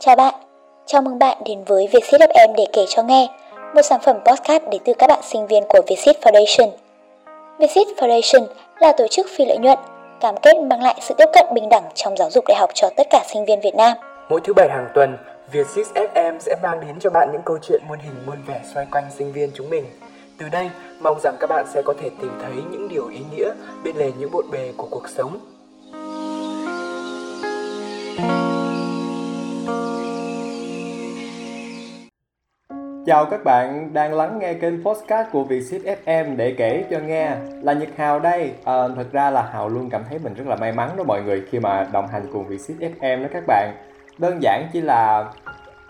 Chào bạn, chào mừng bạn đến với Vietsit FM để kể cho nghe, một sản phẩm podcast đến từ các bạn sinh viên của Vietsit Foundation. Vietsit Foundation là tổ chức phi lợi nhuận, cam kết mang lại sự tiếp cận bình đẳng trong giáo dục đại học cho tất cả sinh viên Việt Nam. Mỗi thứ bảy hàng tuần, Vietsit FM sẽ mang đến cho bạn những câu chuyện muôn hình muôn vẻ xoay quanh sinh viên chúng mình. Từ đây, mong rằng các bạn sẽ có thể tìm thấy những điều ý nghĩa bên lề những bộn bề của cuộc sống. Chào các bạn đang lắng nghe kênh podcast của Vietship FM để kể cho nghe. Là Nhật Hào đây. À, Thật ra là Hào luôn cảm thấy mình rất là may mắn đó mọi người khi mà đồng hành cùng Vietship FM đó các bạn. Đơn giản chỉ là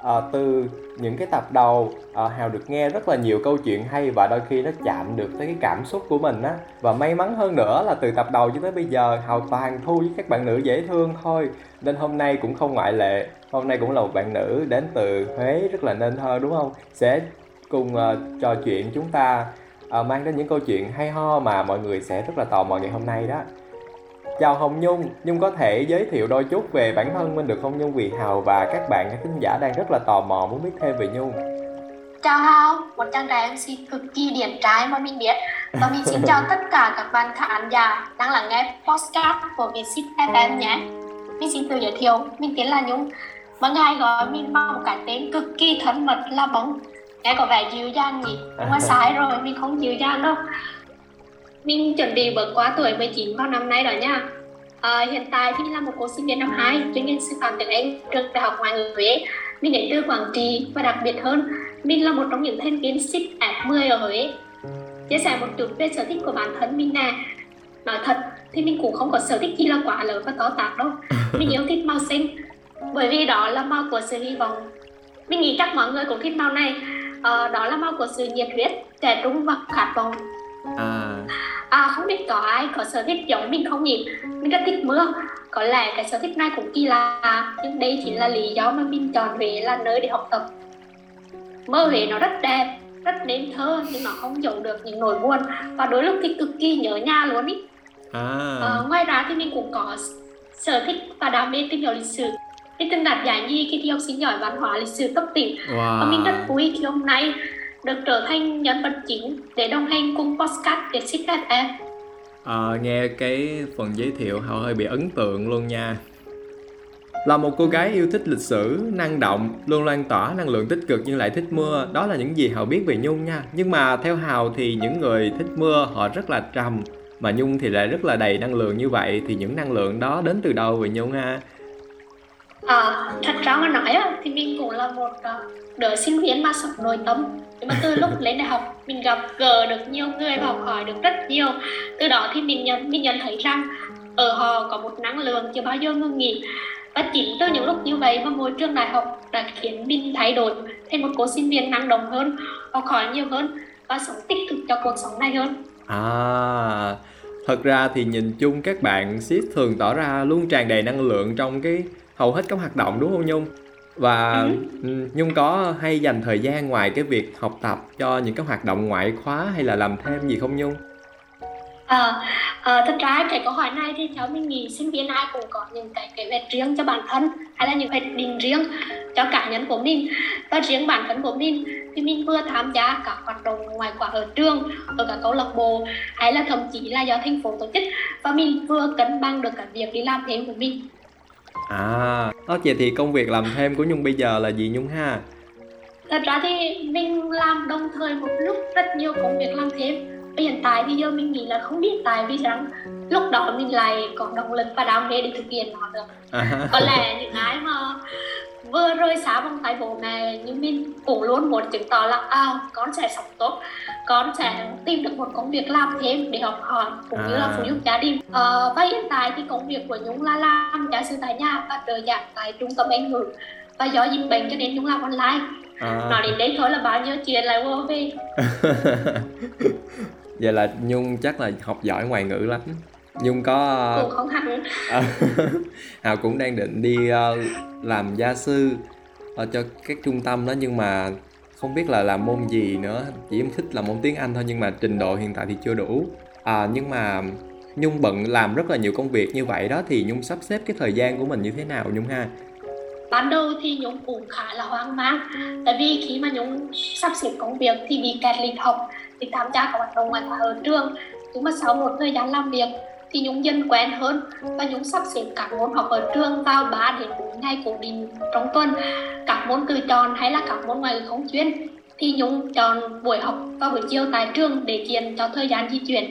à, từ những cái tập đầu à, Hào được nghe rất là nhiều câu chuyện hay và đôi khi nó chạm được tới cái cảm xúc của mình á Và may mắn hơn nữa là từ tập đầu cho tới bây giờ Hào toàn thu với các bạn nữ dễ thương thôi Nên hôm nay cũng không ngoại lệ Hôm nay cũng là một bạn nữ đến từ Huế rất là nên thơ đúng không? Sẽ cùng uh, trò chuyện chúng ta uh, mang đến những câu chuyện hay ho mà mọi người sẽ rất là tò mò ngày hôm nay đó. Chào Hồng Nhung, Nhung có thể giới thiệu đôi chút về bản thân mình được không Nhung vì Hào và các bạn khán giả đang rất là tò mò muốn biết thêm về Nhung. Chào Hào, một chàng trai MC cực kỳ điển trai mà mình biết. Và mình xin chào tất cả các bạn khán giả đang lắng nghe podcast của Vietsit FM nhé. Mình xin tự giới thiệu, mình tên là Nhung. Mọi người gọi mình bằng một cái tên cực kỳ thân mật là bóng. Nghe có vẻ dịu dàng nhỉ? Mà sai rồi, mình không dịu dàng đâu Mình chuẩn bị bước qua tuổi 19 vào năm nay đó nha. À, Hiện tại thì là một cô sinh viên năm 2 chuyên ngành sư phạm tiếng Anh trường Đại học Ngoại ngữ Huế. Mình đến từ Quảng Trị và đặc biệt hơn Mình là một trong những thành viên SIP F10 ở Huế. Chia sẻ một chút về sở thích của bản thân mình nè. Nói thật thì mình cũng không có sở thích gì là quá lớn và to tát đâu. Mình yêu thích màu xanh bởi vì đó là màu của sự hy vọng. Mình nghĩ chắc mọi người cũng thích màu này. Ờ, đó là màu của sự nhiệt huyết trẻ trung và khát vọng. À. biết có ai có sở thích giống mình không nhỉ mình rất thích mưa có lẽ cái sở thích này cũng kỳ lạ nhưng đây chính là lý do mà mình chọn Huế là nơi để học tập mơ Huế nó rất đẹp rất nên thơ nhưng nó không giấu được những nỗi buồn và đôi lúc thì cực kỳ nhớ nhà luôn ý à. à, ngoài ra thì mình cũng có sở thích và đam mê tìm hiểu lịch sử Mình từng đạt giải nhì kỳ thi học sinh giỏi văn hóa lịch sử cấp tỉnh wow. và mình rất vui khi hôm nay được trở thành nhân vật chính để đồng hành cùng podcast để xích FM. À, nghe cái phần giới thiệu hào hơi bị ấn tượng luôn nha là một cô gái yêu thích lịch sử, năng động, luôn lan tỏa năng lượng tích cực nhưng lại thích mưa. Đó là những gì Hào biết về Nhung nha. Nhưng mà theo Hào thì những người thích mưa họ rất là trầm. Mà Nhung thì lại rất là đầy năng lượng như vậy. Thì những năng lượng đó đến từ đâu về Nhung ha? À, thật ra mà nói thì mình cũng là một ờ, đứa sinh viên mà sống nội tâm. Nhưng mà từ lúc lên đại học mình gặp gỡ được nhiều người và học hỏi được rất nhiều. Từ đó thì mình nhận mình nhận thấy rằng ở họ có một năng lượng chưa bao giờ ngừng nghỉ. Và chính từ những lúc như vậy mà môi trường đại học đã khiến mình thay đổi thành một cô sinh viên năng động hơn học hỏi nhiều hơn và sống tích cực cho cuộc sống này hơn. À thật ra thì nhìn chung các bạn ship thường tỏ ra luôn tràn đầy năng lượng trong cái hầu hết các hoạt động đúng không Nhung? Và ừ. Nhung có hay dành thời gian ngoài cái việc học tập cho những cái hoạt động ngoại khóa hay là làm thêm gì không Nhung? À, à, thật ra cái câu hỏi này thì theo mình nghĩ sinh viên ai cũng có những cái kế hoạch riêng cho bản thân hay là những hoạch định riêng cho cá nhân của mình và riêng bản thân của mình thì mình vừa tham gia các hoạt động ngoài khóa ở trường ở các câu lạc bộ hay là thậm chí là do thành phố tổ chức và mình vừa cân bằng được cả việc đi làm thêm của mình À, đó vậy thì công việc làm thêm của Nhung bây giờ là gì Nhung ha? Thật ra thì mình làm đồng thời một lúc rất nhiều công việc làm thêm Hiện tại thì giờ mình nghĩ là không biết tại vì rằng lúc đó mình lại có động lực và đam mê để thực hiện nó được à. Có lẽ những ai mà vừa rơi xa vòng tay bố mẹ nhưng mình cũng luôn muốn chứng tỏ là à, con sẽ sống tốt con sẽ tìm được một công việc làm thêm để học hỏi cũng à. như là phụ giúp gia đình à, và hiện tại thì công việc của nhung là làm giáo sư tại nhà và trợ giảng tại trung tâm anh ngữ và do dịch bệnh cho nên nhung làm online à. nói đến đây thôi là bao nhiêu chuyện lại vô về vậy là nhung chắc là học giỏi ngoại ngữ lắm. Nhung có cũng không hẳn hào cũng đang định đi uh, làm gia sư ở cho các trung tâm đó nhưng mà không biết là làm môn gì nữa. Chỉ em thích là môn tiếng anh thôi nhưng mà trình độ hiện tại thì chưa đủ. À, nhưng mà nhung bận làm rất là nhiều công việc như vậy đó thì nhung sắp xếp cái thời gian của mình như thế nào nhung ha? Ban đầu thì Nhung cũng khá là hoang mang. Tại vì khi mà Nhung sắp xếp công việc thì bị kẹt lịch học thì tham gia các hoạt động ngoại khóa ở trường, nhưng mà sau một thời gian làm việc thì Nhung dần quen hơn và Nhung sắp xếp các môn học ở trường vào 3 đến 4 ngày cố định trong tuần. Các môn tự chọn hay là các môn ngoại không chuyên thì Nhung chọn buổi học vào buổi chiều tại trường để tiền cho thời gian di chuyển.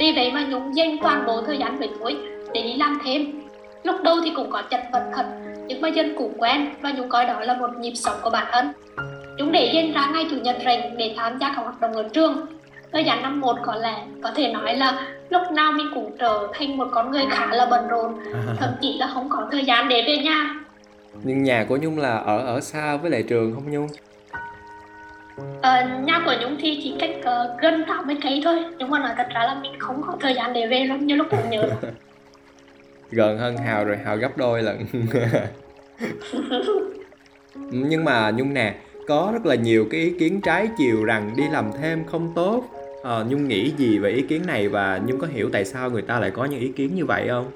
Vì vậy mà Nhung dành toàn bộ thời gian buổi tối để đi làm thêm. Lúc đầu thì cũng có chật vật thật, nhưng mà dần cũng quen và Nhung coi đó là một nhịp sống của bản thân. Nhung để dành ra ngày chủ nhật rảnh để tham gia các hoạt động ở trường. Thời gian năm một có lẽ có thể nói là lúc nào mình cũng trở thành một con người khá là bận rộn thậm chí là không có thời gian để về nhà. Nhưng nhà của nhung là ở ở xa với lại trường không nhung? Ờ, nhà của Nhung thì chỉ cách uh, gần 80 cây thôi nhưng mà nói thật ra là mình không có thời gian để về lắm như lúc mình nhớ. Gần hơn hào rồi hào gấp đôi lần. Nhưng mà nhung nè có rất là nhiều cái ý kiến trái chiều rằng đi làm thêm không tốt. À, nhung nghĩ gì về ý kiến này và nhung có hiểu tại sao người ta lại có những ý kiến như vậy không?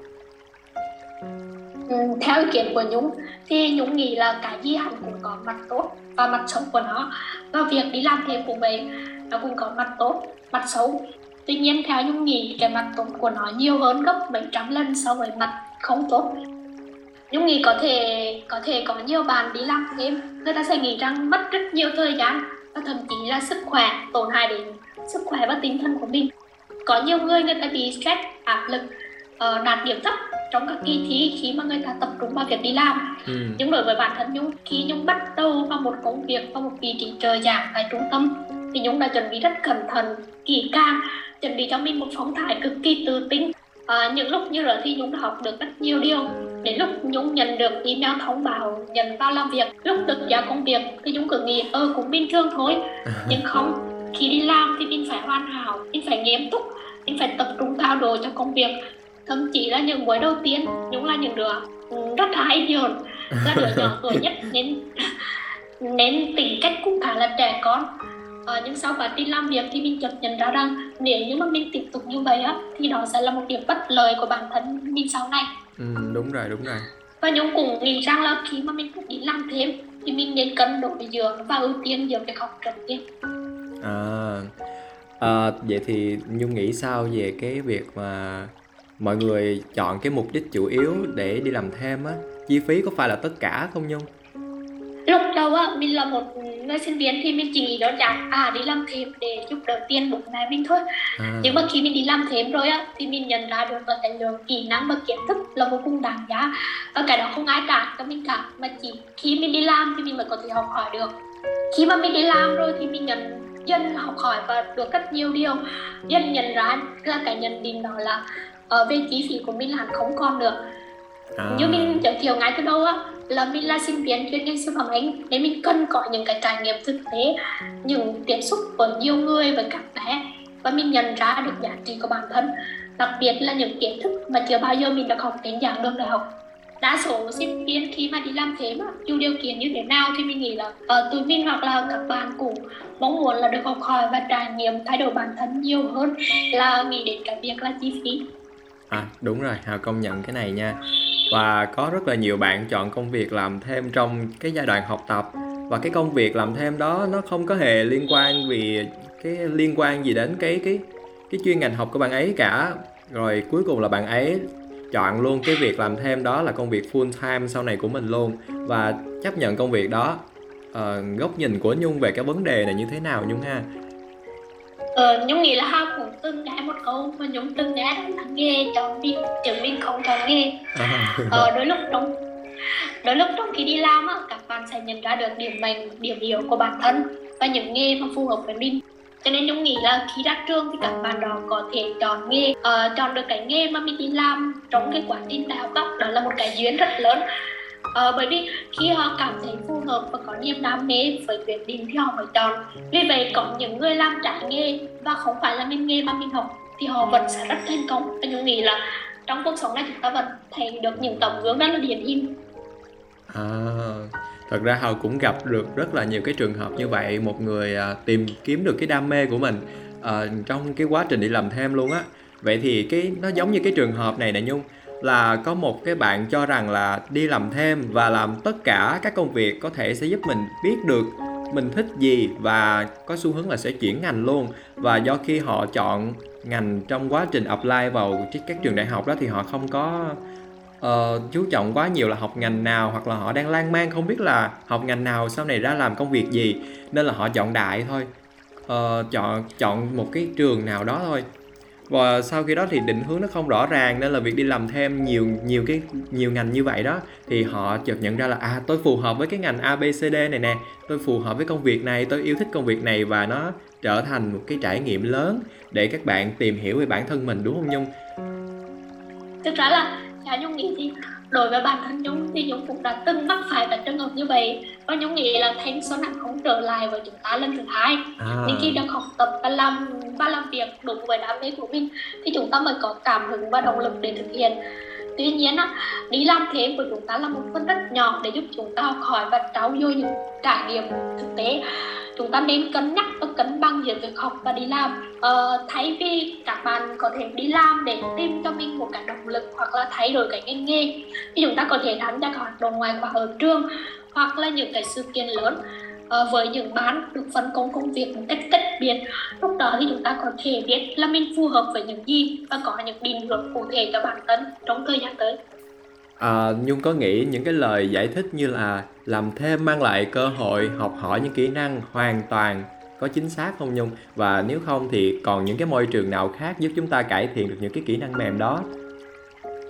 Ừ, theo ý kiến của Nhung thì Nhung nghĩ là cái gì hẳn cũng có mặt tốt và mặt xấu của nó. Và việc đi làm thêm cũng vậy nó cũng có mặt tốt mặt xấu. Tuy nhiên theo Nhung nghĩ cái mặt tốt của nó nhiều hơn gấp mấy trăm lần so với mặt không tốt. Nhung nghĩ có thể có thể có nhiều bạn đi làm thêm. Người ta sẽ nghĩ rằng mất rất nhiều thời gian và thậm chí là sức khỏe tổn hại đến sức khỏe và tinh thần của mình. Có nhiều người người ta bị stress áp lực uh, đạt điểm thấp trong các kỳ thi khi mà người ta tập trung vào việc đi làm. Ừ. nhưng đối với bản thân nhung khi nhung bắt đầu vào một công việc vào một vị trí trợ giảng tại trung tâm thì nhung đã chuẩn bị rất cẩn thận kỹ càng chuẩn bị cho mình một phong thái cực kỳ tự tin. À, những lúc như rồi thì nhung đã học được rất nhiều điều đến lúc nhung nhận được email thông báo nhận vào làm việc lúc được giao công việc thì nhung cứ nghĩ ơ cũng bình thường thôi. Nhưng không khi đi làm thì mình phải hoàn hảo mình phải nghiêm túc mình phải tập trung cao độ cho công việc. Thậm chí là những buổi đầu tiên nhung là những đứa rất là hay nhờn là đứa nhỏ tuổi nhất nên nên tính cách cũng khá là trẻ con. À, nhưng sau quá trình làm việc thì mình chợt nhận ra rằng nếu như mà mình tiếp tục như vậy á thì đó sẽ là một điểm bất lợi của bản thân mình sau này ừ, đúng rồi đúng rồi. Và nhung cũng nghĩ rằng là khi mà mình đi làm thêm thì mình nên cân đối giữa và ưu tiên giữa việc học trực tiếp. À, à vậy thì nhung nghĩ sao về cái việc mà mọi người chọn cái mục đích chủ yếu để đi làm thêm á? Chi phí có phải là tất cả không nhung? Lúc đầu á mình là một người sinh viên thì mình chỉ nghĩ đơn giản à đi làm thêm để giúp đỡ tiền bố mẹ mình thôi. À. nhưng mà khi mình đi làm thêm rồi á thì mình nhận ra được là cái lượng kỹ năng và kiến thức là vô cùng đáng giá. Và cái đó không ai trả cho mình cả mà chỉ khi mình đi làm thì mình mới có thể học hỏi được. Khi mà mình đi làm rồi thì mình nhận dân học hỏi và được rất nhiều điều. Dân nhận ra là cái nhận định đó là ở về chi phí của mình là không còn được à. như mình giới thiệu ngay từ đầu á là mình là sinh viên chuyên ngành sư phạm Anh nên mình cần có những cái trải nghiệm thực tế. Những tiếp xúc với nhiều người với các bé. Và mình nhận ra được giá trị của bản thân. Đặc biệt là những kiến thức mà chưa bao giờ mình được học đến giảng đường đại học. Đa số sinh viên khi mà đi làm thế mà, dù điều kiện như thế nào thì mình nghĩ là uh, tụi mình hoặc là các bạn cũng mong muốn là được học hỏi và trải nghiệm thay đổi bản thân nhiều hơn là nghĩ đến cái việc là chi phí. À đúng rồi, Hào công nhận cái này nha. Và có rất là nhiều bạn chọn công việc làm thêm trong cái giai đoạn học tập và cái công việc làm thêm đó nó không có hề liên quan vì cái liên quan gì đến cái cái cái chuyên ngành học của bạn ấy cả. Rồi cuối cùng là bạn ấy chọn luôn cái việc làm thêm đó là công việc full time sau này của mình luôn và chấp nhận công việc đó. À, góc nhìn của Nhung về cái vấn đề này như thế nào Nhung ha? Ờ, Nhung nghĩ là Hao cũng từng nghe một câu mà Nhung từng nghe là nghe cho mình chứng minh không cho nghe. Ờ, đôi lúc trong đôi lúc trong khi đi làm á, các bạn sẽ nhận ra được điểm mạnh điểm yếu của bản thân và những nghề mà phù hợp với mình. Cho nên Nhung nghĩ là khi ra trường thì các bạn đó có thể chọn nghề uh, chọn được cái nghề mà mình đi làm trong cái quá trình đại học đó, đó là một cái duyên rất lớn uh, bởi vì khi họ cảm thấy phù hợp và có niềm đam mê với quyết định thì họ mới chọn vì vậy có những người làm trái nghề và không phải là ngành nghề mà mình học thì họ vẫn sẽ rất thành công. Và nhung nghĩ là trong cuộc sống này chúng ta vẫn thấy được những tấm gương rất là điển hình. À, thật ra hào cũng gặp được rất là nhiều cái trường hợp như vậy một người à, tìm kiếm được cái đam mê của mình à, trong cái quá trình đi làm thêm luôn á. Vậy thì cái nó giống như cái trường hợp này nè nhung là có một cái bạn cho rằng là đi làm thêm và làm tất cả các công việc có thể sẽ giúp mình biết được mình thích gì và có xu hướng là sẽ chuyển ngành luôn. Và do khi họ chọn ngành trong quá trình apply vào các trường đại học đó thì họ không có uh, chú trọng quá nhiều là học ngành nào hoặc là họ đang lan man không biết là học ngành nào sau này ra làm công việc gì. Nên là họ chọn đại thôi. Uh, chọn chọn một cái trường nào đó thôi và sau khi đó thì định hướng nó không rõ ràng, nên là việc đi làm thêm nhiều nhiều cái, nhiều ngành như vậy đó, thì họ chợt nhận ra là à tôi phù hợp với cái ngành ABCD này nè, tôi phù hợp với công việc này, tôi yêu thích công việc này và nó trở thành một cái trải nghiệm lớn để các bạn tìm hiểu về bản thân mình, đúng không nhung thực ra là theo nhung nghĩ gì? Đối với bản thân nhung thì nhung cũng đã từng mắc phải các trường hợp như vậy. Và nhung nghĩ là thanh xuân hẳn không trở lại với chúng ta lần thứ hai. À. nhưng khi đang học tập và làm và làm việc đúng với đam mê của mình thì chúng ta mới có cảm hứng và động lực để thực hiện. Tuy nhiên đi làm thêm của chúng ta là một phần rất nhỏ để giúp chúng ta học hỏi và trau dồi những trải nghiệm thực tế chúng ta nên cân nhắc và cân bằng giữa việc học và đi làm. Ờ, thay vì các bạn có thể đi làm để tìm cho mình một cái động lực hoặc là thay đổi cái ngành nghề thì chúng ta có thể tham gia các hoạt động ngoài khóa ở trường hoặc là những cái sự kiện lớn. Uh, với những bán được phân công công việc một cách cách biệt lúc đó thì chúng ta có thể biết là mình phù hợp với những gì và có những định hướng cụ thể cho bản thân trong thời gian tới à, nhung có nghĩ những cái lời giải thích như là làm thêm mang lại cơ hội học hỏi những kỹ năng hoàn toàn có chính xác không nhung? Và nếu không thì còn những cái môi trường nào khác giúp chúng ta cải thiện được những cái kỹ năng mềm đó?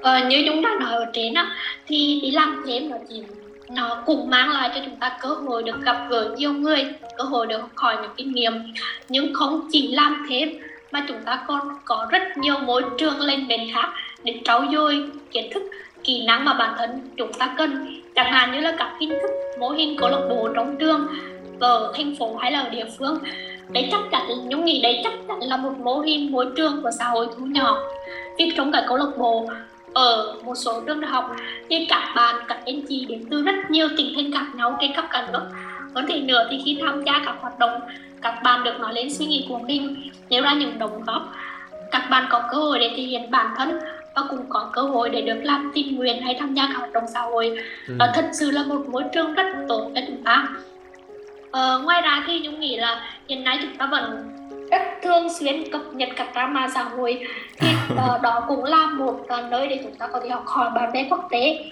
Ờ, như chúng ta nói ở trên á thì đi làm thêm là chỉ nó cũng mang lại cho chúng ta cơ hội được gặp gỡ nhiều người cơ hội được học hỏi những kinh nghiệm. Nhưng không chỉ làm thêm mà chúng ta còn có rất nhiều môi trường lên bên khác để trau dồi kiến thức kỹ năng mà bản thân chúng ta cần. Chẳng hạn như là các hình thức, mô hình câu lạc bộ trong trường, ở thành phố hay là ở địa phương đấy chắc chắn, nhung nghĩ đấy chắc chắn là một mô hình môi trường của xã hội thu nhỏ. Việc trong cả câu lạc bộ, ở một số trường đại học thì các bạn, các anh chị đến từ rất nhiều tỉnh thành khác nhau trên khắp cả nước. Hơn thế nữa thì khi tham gia các hoạt động, các bạn được nói lên suy nghĩ của mình. Nêu ra những đóng góp, các bạn có cơ hội để thể hiện bản thân và cũng có cơ hội để được làm tình nguyện hay tham gia các hoạt động xã hội. Ừ. đó thật sự là một môi trường rất tốt cho chúng ta. Ờ, ngoài ra thì nhung nghĩ là hiện nay chúng ta vẫn rất thường xuyên cập nhật các drama xã hội. Thì uh, đó cũng là một uh, nơi để chúng ta có thể học hỏi bạn bè quốc tế.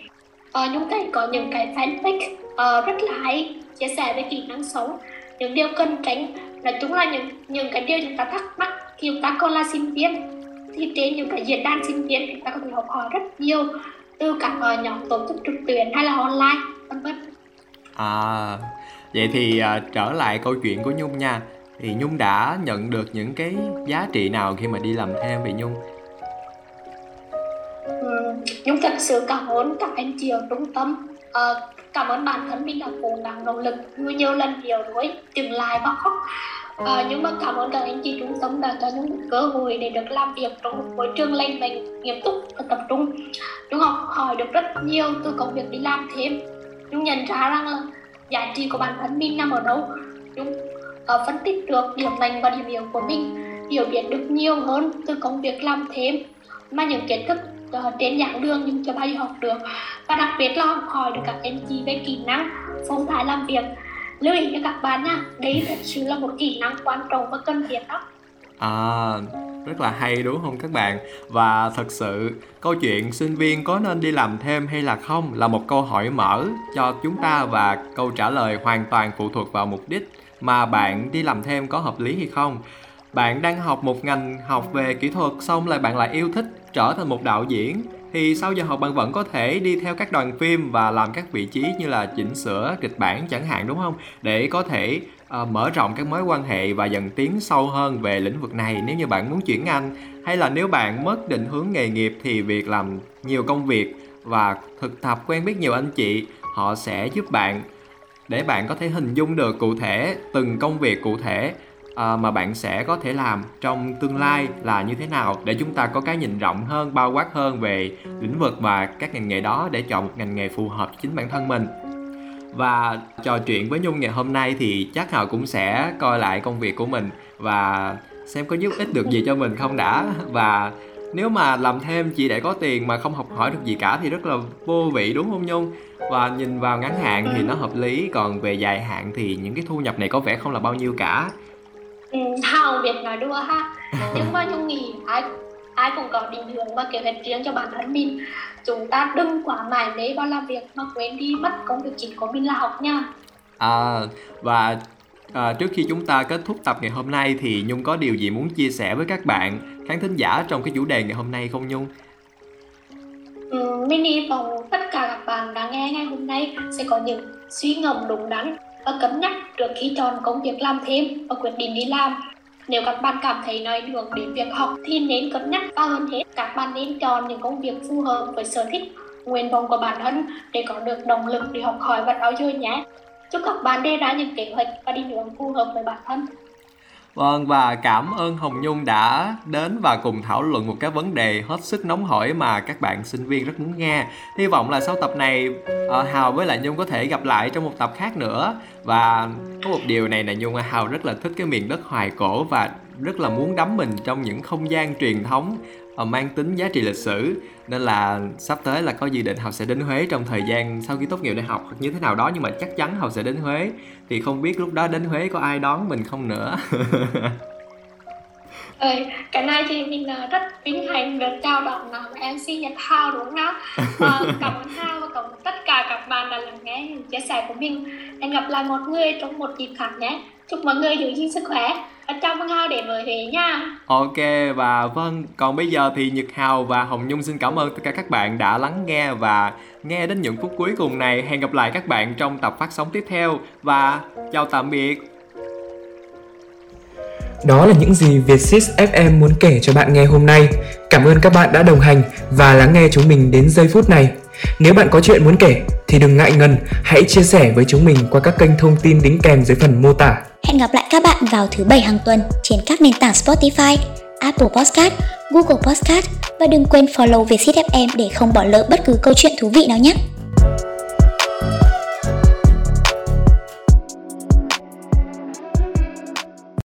Uh, nhung thấy có những cái fanpage uh, rất là hay chia sẻ về kỹ năng sống. Những điều cần tránh nói chung là những những cái điều chúng ta thắc mắc khi chúng ta còn là sinh viên thì trên những cái diễn đàn sinh viên chúng ta có thể học hỏi rất nhiều từ các uh, nhóm tổ chức trực tuyến hay là online vân vân. À vậy thì uh, trở lại câu chuyện của nhung nha. Thì nhung đã nhận được những cái giá trị nào khi mà đi làm thêm vậy nhung? Ừ, nhung thật sự cảm ơn các anh chị ở trung tâm. Uh, cảm ơn bản thân mình đã cố gắng nỗ lực nhiều nhiều lần nhiều đuối dừng lại và khóc À, nhưng mà cảm ơn các anh chị trung tâm đã cho những cơ hội để được làm việc trong một môi trường lành mạnh, nghiêm túc và tập trung. Chúng học hỏi được rất nhiều từ công việc đi làm thêm. Chúng nhận ra rằng là giá trị của bản thân mình nằm ở đâu. Chúng uh, phân tích được điểm mạnh và điểm yếu của mình, hiểu biết được nhiều hơn từ công việc làm thêm mà những kiến thức uh, trên giảng đường nhưng chưa bao giờ học được và đặc biệt là học hỏi được các anh chị về kỹ năng phong thái làm việc lưu ý cho các bạn nha đấy thật sự là một kỹ năng quan trọng và cần thiết đó À, rất là hay đúng không các bạn? Và thật sự câu chuyện sinh viên có nên đi làm thêm hay là không là một câu hỏi mở cho chúng ta và câu trả lời hoàn toàn phụ thuộc vào mục đích mà bạn đi làm thêm có hợp lý hay không. Bạn đang học một ngành học về kỹ thuật xong lại bạn lại yêu thích trở thành một đạo diễn thì sau giờ học bạn vẫn có thể đi theo các đoàn phim và làm các vị trí như là chỉnh sửa kịch bản chẳng hạn đúng không? Để có thể uh, mở rộng các mối quan hệ và dần tiến sâu hơn về lĩnh vực này. Nếu như bạn muốn chuyển ngành hay là nếu bạn mất định hướng nghề nghiệp thì việc làm nhiều công việc và thực tập quen biết nhiều anh chị họ sẽ giúp bạn để bạn có thể hình dung được cụ thể từng công việc cụ thể. À, mà bạn sẽ có thể làm trong tương lai là như thế nào để chúng ta có cái nhìn rộng hơn, bao quát hơn về lĩnh vực và các ngành nghề đó để chọn một ngành nghề phù hợp chính bản thân mình. Và trò chuyện với nhung ngày hôm nay thì chắc họ cũng sẽ coi lại công việc của mình và xem có giúp ích được gì cho mình không đã. Và nếu mà làm thêm chỉ để có tiền mà không học hỏi được gì cả thì rất là vô vị, đúng không nhung? Và nhìn vào ngắn hạn thì nó hợp lý, còn về dài hạn thì những cái thu nhập này có vẻ không là bao nhiêu cả ừ, hào việt nói đùa ha. Nhưng mà nhung nghĩ ai ai cũng có định hướng và kế hoạch riêng cho bản thân mình. Chúng ta đừng quá mải mê vào làm việc mà quên đi mất công việc chính của mình là học nha. À và à, trước khi chúng ta kết thúc tập ngày hôm nay thì nhung có điều gì muốn chia sẻ với các bạn khán thính giả trong cái chủ đề ngày hôm nay không nhung? Ừ, mình hy vọng tất cả các bạn đang nghe ngày hôm nay sẽ có những suy ngẫm đúng đắn và cân nhắc trước khi chọn công việc làm thêm và quyết định đi làm. Nếu các bạn cảm thấy nói đường đến việc học thì nên cân nhắc và hơn hết. Các bạn nên chọn những công việc phù hợp với sở thích, nguyện vọng của bản thân để có được động lực để học hỏi và trau dồi nhé. Chúc các bạn đề ra những kế hoạch và đi hướng phù hợp với bản thân. Vâng và cảm ơn Hồng Nhung đã đến và cùng thảo luận một cái vấn đề hết sức nóng hổi mà các bạn sinh viên rất muốn nghe. Hy vọng là sau tập này ờ, Hào với lại Nhung có thể gặp lại trong một tập khác nữa. Và có một điều này là Nhung Hào rất là thích cái miền đất hoài cổ và rất là muốn đắm mình trong những không gian truyền thống mang tính giá trị lịch sử nên là sắp tới là có dự định học sẽ đến Huế trong thời gian sau khi tốt nghiệp đại học hoặc như thế nào đó nhưng mà chắc chắn học sẽ đến Huế thì không biết lúc đó đến Huế có ai đón mình không nữa Ừ, cái này thì mình rất vinh hạnh được chào đón MC Nhật Hào đúng không? À, cảm ơn Hào và cảm ơn tất cả các bạn đã lắng nghe những chia sẻ của mình. Hẹn gặp lại một người trong một dịp khác nhé. Chúc mọi người giữ gìn sức khỏe và chào mừng Hào đến với Huế nha. Ok và vâng, còn bây giờ thì Nhật Hào và Hồng Nhung xin cảm ơn tất cả các bạn đã lắng nghe và nghe đến những phút cuối cùng này. Hẹn gặp lại các bạn trong tập phát sóng tiếp theo và chào tạm biệt. Đó là những gì Vietsys FM muốn kể cho bạn nghe hôm nay. Cảm ơn các bạn đã đồng hành và lắng nghe chúng mình đến giây phút này. Nếu bạn có chuyện muốn kể thì đừng ngại ngần, hãy chia sẻ với chúng mình qua các kênh thông tin đính kèm dưới phần mô tả. Hẹn gặp lại các bạn vào thứ bảy hàng tuần trên các nền tảng Spotify, Apple Podcast, Google Podcast và đừng quên follow Vietsit FM để không bỏ lỡ bất cứ câu chuyện thú vị nào nhé.